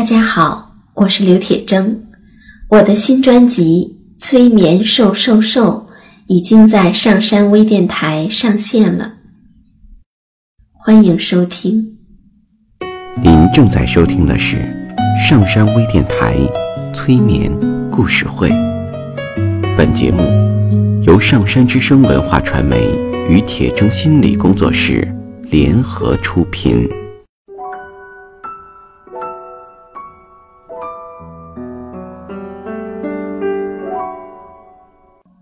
大家好，我是刘铁铮。我的新专辑《催眠瘦瘦瘦》已经在上山微电台上线了，欢迎收听。您正在收听的是上山微电台催眠故事会。本节目由上山之声文化传媒与铁铮心理工作室联合出品。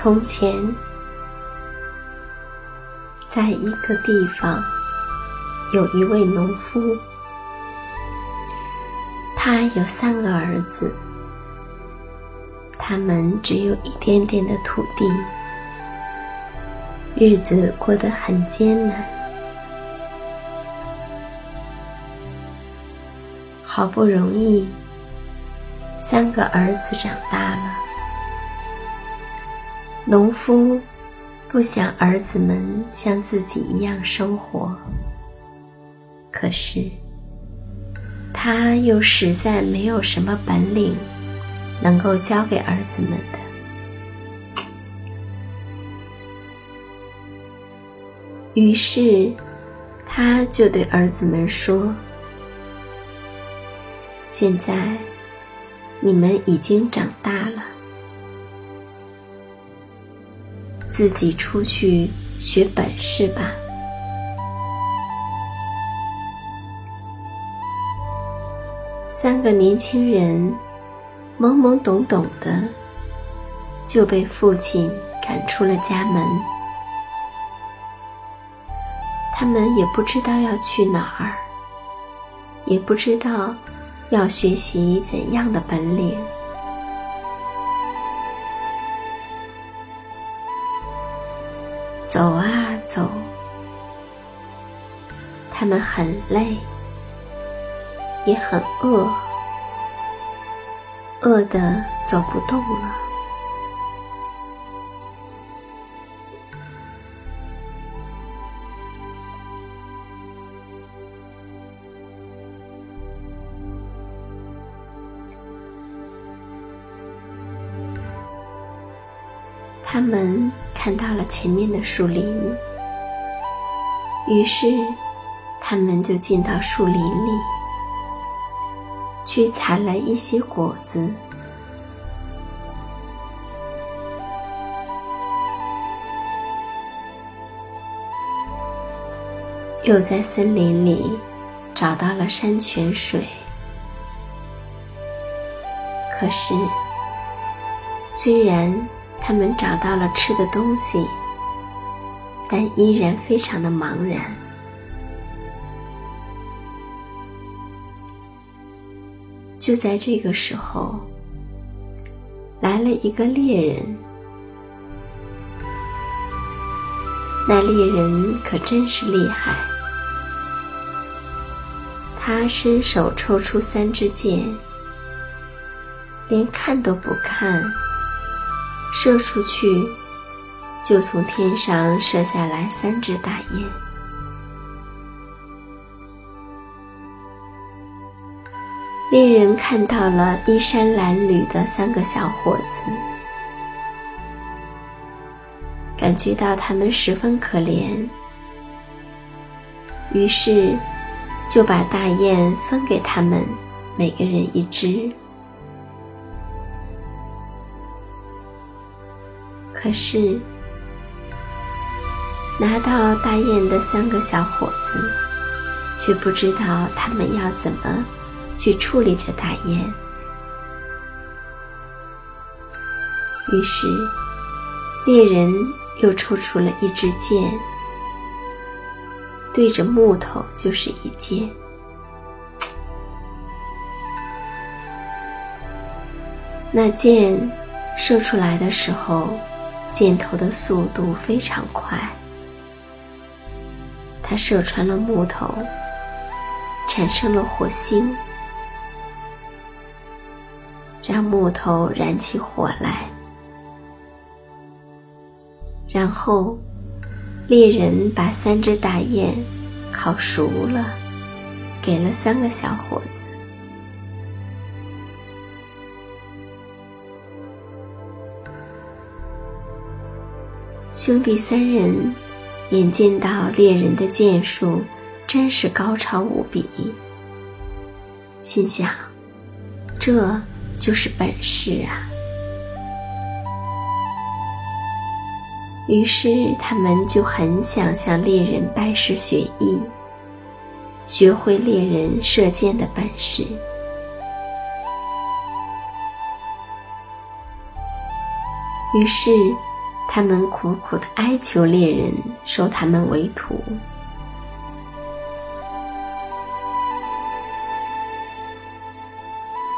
从前，在一个地方，有一位农夫，他有三个儿子，他们只有一点点的土地，日子过得很艰难。好不容易，三个儿子长大。农夫不想儿子们像自己一样生活，可是他又实在没有什么本领能够教给儿子们的。于是，他就对儿子们说：“现在你们已经长大了。”自己出去学本事吧。三个年轻人懵懵懂懂的就被父亲赶出了家门，他们也不知道要去哪儿，也不知道要学习怎样的本领。走啊走，他们很累，也很饿，饿得走不动了。他们。看到了前面的树林，于是他们就进到树林里，去采了一些果子。又在森林里找到了山泉水。可是，虽然他们找到了吃的东西，但依然非常的茫然。就在这个时候，来了一个猎人。那猎人可真是厉害，他伸手抽出三支箭。连看都不看，射出去，就从天上射下来三只大雁。猎人看到了衣衫褴褛的三个小伙子，感觉到他们十分可怜，于是就把大雁分给他们，每个人一只。可是，拿到大雁的三个小伙子，却不知道他们要怎么去处理这大雁。于是，猎人又抽出了一支箭，对着木头就是一箭。那箭射出来的时候。箭头的速度非常快，它射穿了木头，产生了火星，让木头燃起火来。然后，猎人把三只大雁烤熟了，给了三个小伙子。兄弟三人眼见到猎人的剑术真是高超无比，心想：这就是本事啊！于是他们就很想向猎人拜师学艺，学会猎人射箭的本事。于是。他们苦苦的哀求猎人收他们为徒。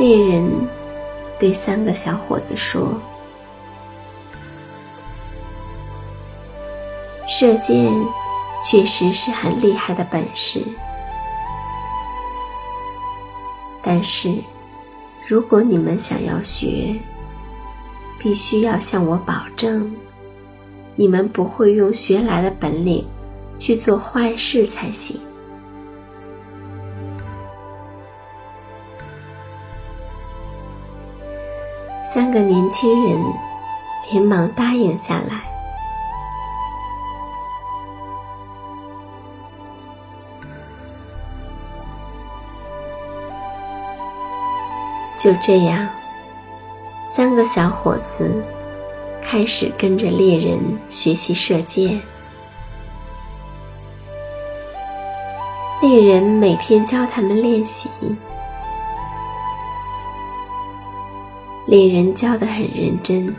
猎人对三个小伙子说：“射箭确实是很厉害的本事，但是如果你们想要学，必须要向我保证。”你们不会用学来的本领去做坏事才行。三个年轻人连忙答应下来。就这样，三个小伙子。开始跟着猎人学习射箭。猎人每天教他们练习，猎人教的很认真，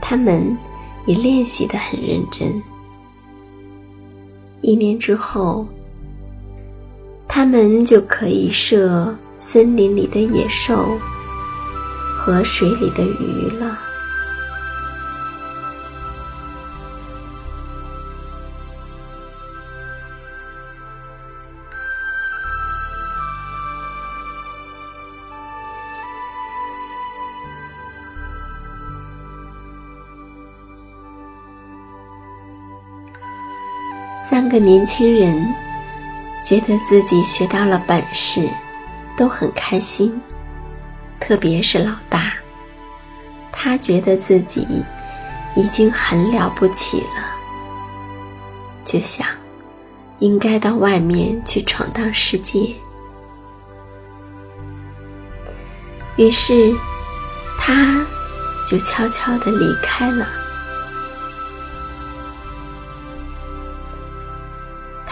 他们也练习的很认真。一年之后，他们就可以射森林里的野兽和水里的鱼了。个年轻人觉得自己学到了本事，都很开心。特别是老大，他觉得自己已经很了不起了，就想应该到外面去闯荡世界。于是，他就悄悄地离开了。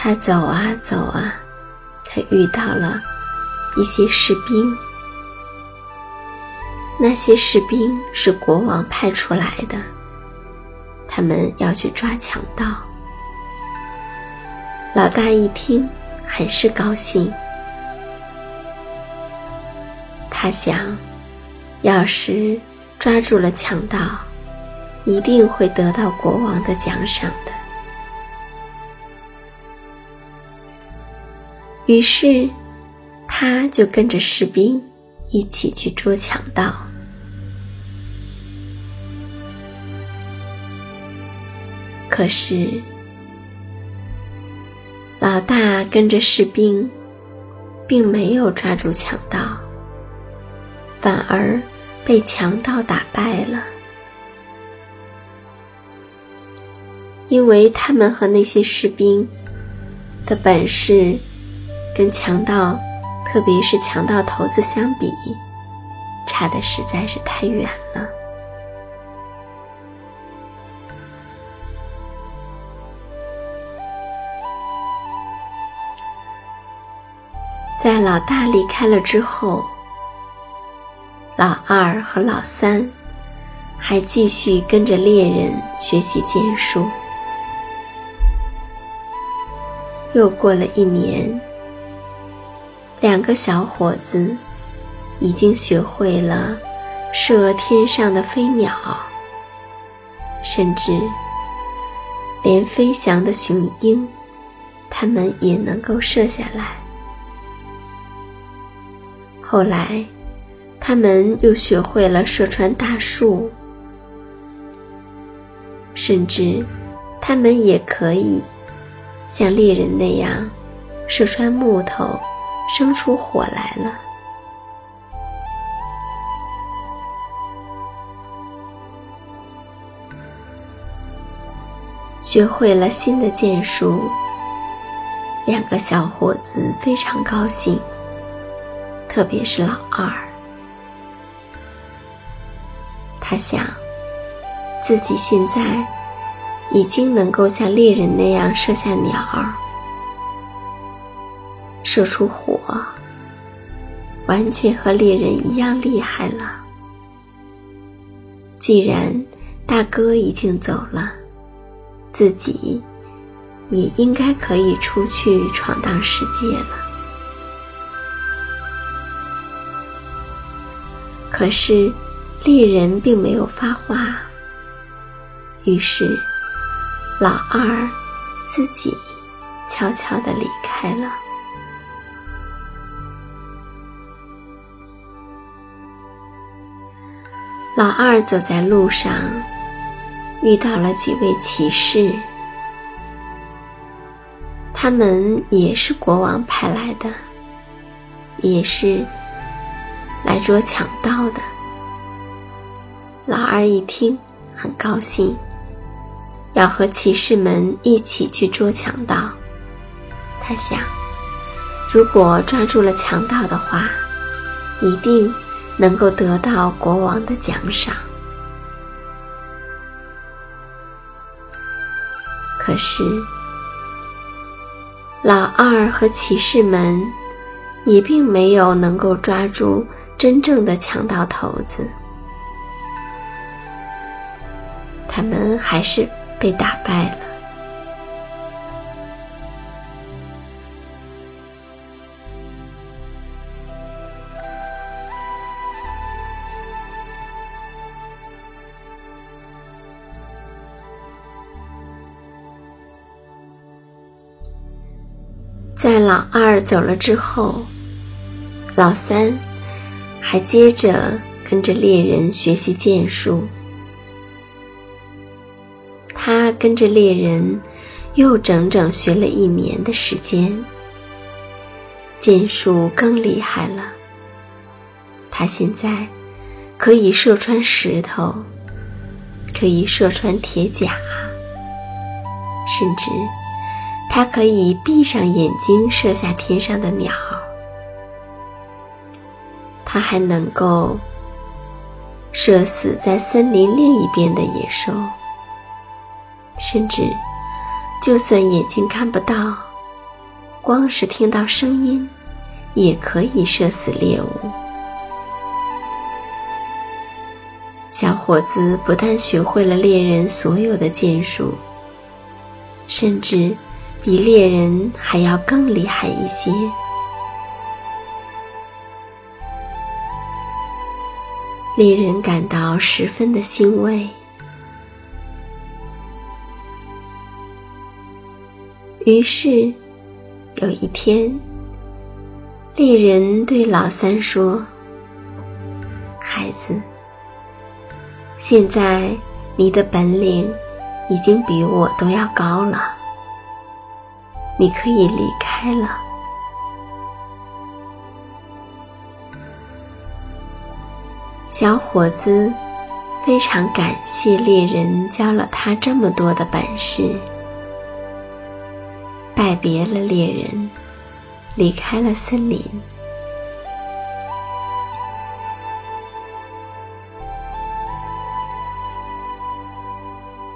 他走啊走啊，他遇到了一些士兵。那些士兵是国王派出来的，他们要去抓强盗。老大一听，很是高兴。他想，要是抓住了强盗，一定会得到国王的奖赏的。于是，他就跟着士兵一起去捉强盗。可是，老大跟着士兵，并没有抓住强盗，反而被强盗打败了。因为他们和那些士兵的本事，跟强盗，特别是强盗头子相比，差的实在是太远了。在老大离开了之后，老二和老三还继续跟着猎人学习剑术。又过了一年，两个小伙子已经学会了射天上的飞鸟，甚至连飞翔的雄鹰，他们也能够射下来。后来，他们又学会了射穿大树，甚至，他们也可以像猎人那样射穿木头，生出火来了。学会了新的剑术，两个小伙子非常高兴。特别是老二，他想，自己现在已经能够像猎人那样射下鸟儿，射出火，完全和猎人一样厉害了。既然大哥已经走了，自己也应该可以出去闯荡世界了。可是，猎人并没有发话。于是，老二自己悄悄地离开了。老二走在路上，遇到了几位骑士，他们也是国王派来的，也是。来捉强盗的，老二一听很高兴，要和骑士们一起去捉强盗。他想，如果抓住了强盗的话，一定能够得到国王的奖赏。可是，老二和骑士们也并没有能够抓住。真正的强盗头子，他们还是被打败了。在老二走了之后，老三。还接着跟着猎人学习剑术，他跟着猎人又整整学了一年的时间，剑术更厉害了。他现在可以射穿石头，可以射穿铁甲，甚至他可以闭上眼睛射下天上的鸟。他还能够射死在森林另一边的野兽，甚至就算眼睛看不到，光是听到声音，也可以射死猎物。小伙子不但学会了猎人所有的剑术，甚至比猎人还要更厉害一些。猎人感到十分的欣慰。于是，有一天，猎人对老三说：“孩子，现在你的本领已经比我都要高了，你可以离开了。”小伙子非常感谢猎人教了他这么多的本事。拜别了猎人，离开了森林。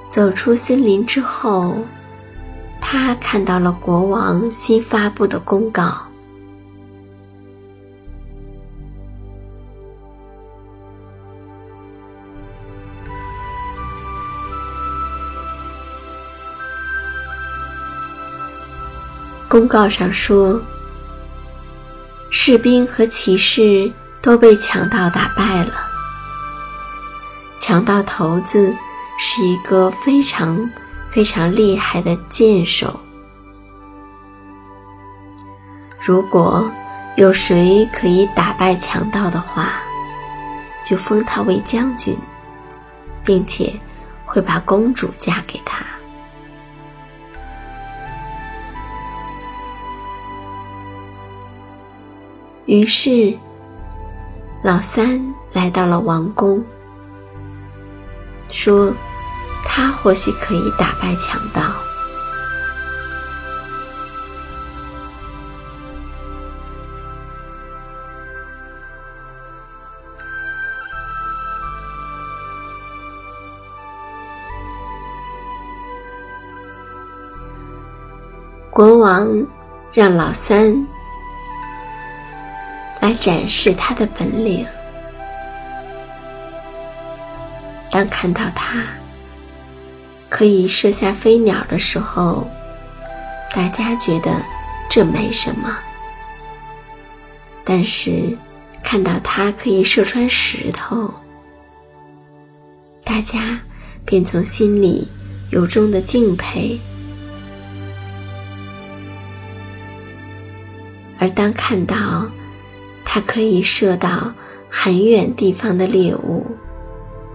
走出森林之后，他看到了国王新发布的公告。公告上说，士兵和骑士都被强盗打败了。强盗头子是一个非常非常厉害的剑手。如果有谁可以打败强盗的话，就封他为将军，并且会把公主嫁给他。于是，老三来到了王宫，说：“他或许可以打败强盗。”国王让老三。来展示他的本领。当看到他可以射下飞鸟的时候，大家觉得这没什么；但是看到它可以射穿石头，大家便从心里由衷的敬佩。而当看到，它可以射到很远地方的猎物，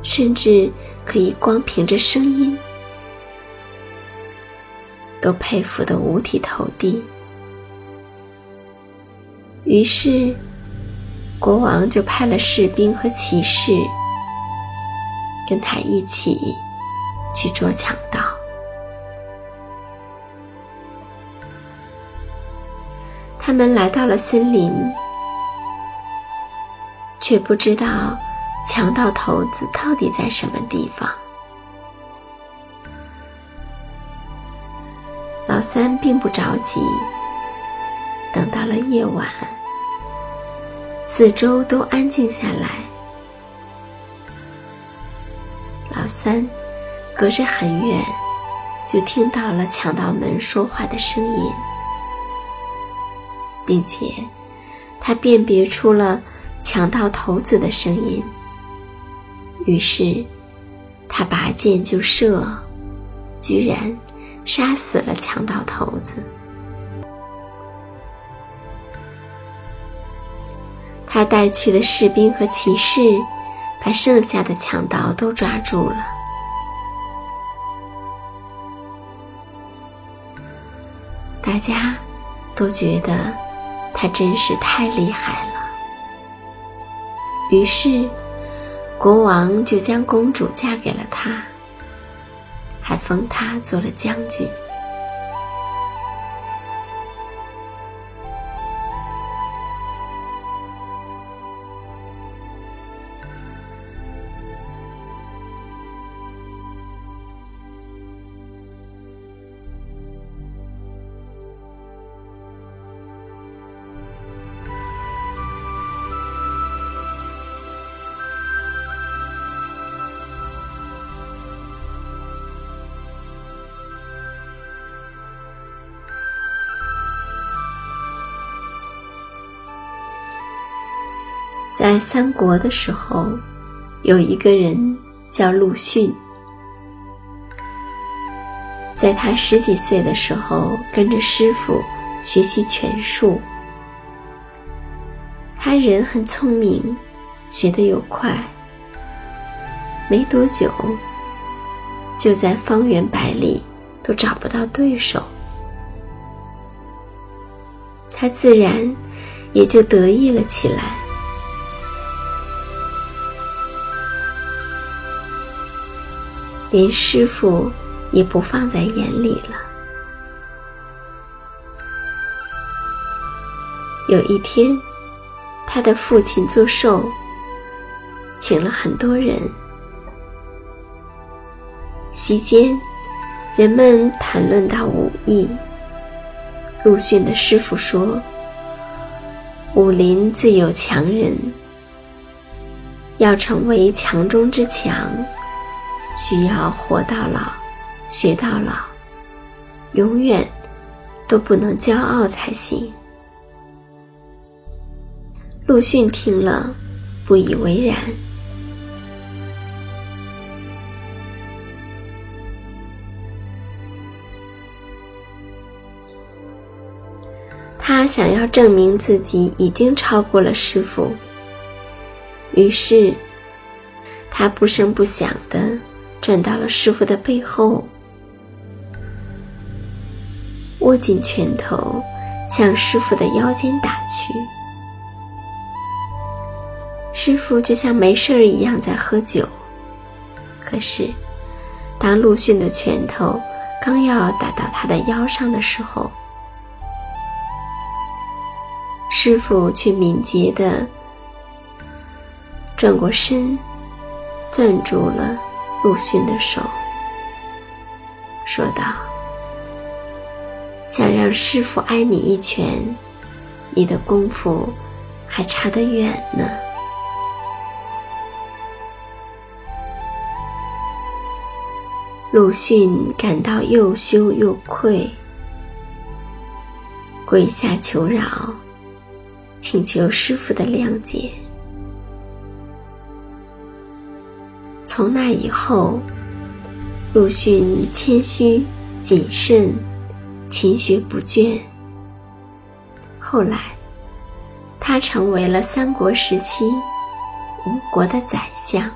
甚至可以光凭着声音都佩服得五体投地。于是，国王就派了士兵和骑士跟他一起去捉强盗。他们来到了森林。却不知道强盗头子到底在什么地方。老三并不着急，等到了夜晚，四周都安静下来，老三隔着很远就听到了强盗们说话的声音，并且他辨别出了。强盗头子的声音。于是，他拔剑就射，居然杀死了强盗头子。他带去的士兵和骑士，把剩下的强盗都抓住了。大家都觉得他真是太厉害了。于是，国王就将公主嫁给了他，还封他做了将军。在三国的时候，有一个人叫陆逊。在他十几岁的时候，跟着师傅学习拳术。他人很聪明，学得又快。没多久，就在方圆百里都找不到对手。他自然也就得意了起来，连师傅。也不放在眼里了。有一天，他的父亲做寿，请了很多人。席间，人们谈论到武艺。陆逊的师傅说：“武林自有强人，要成为强中之强，需要活到老。”学到老，永远都不能骄傲才行。陆逊听了，不以为然。他想要证明自己已经超过了师傅，于是他不声不响的转到了师傅的背后。握紧拳头，向师傅的腰间打去。师傅就像没事儿一样在喝酒。可是，当陆逊的拳头刚要打到他的腰上的时候，师傅却敏捷的转过身，攥住了陆逊的手，说道。想让师傅挨你一拳，你的功夫还差得远呢。鲁迅感到又羞又愧，跪下求饶，请求师傅的谅解。从那以后，鲁迅谦虚谨慎。勤学不倦。后来，他成为了三国时期吴国的宰相。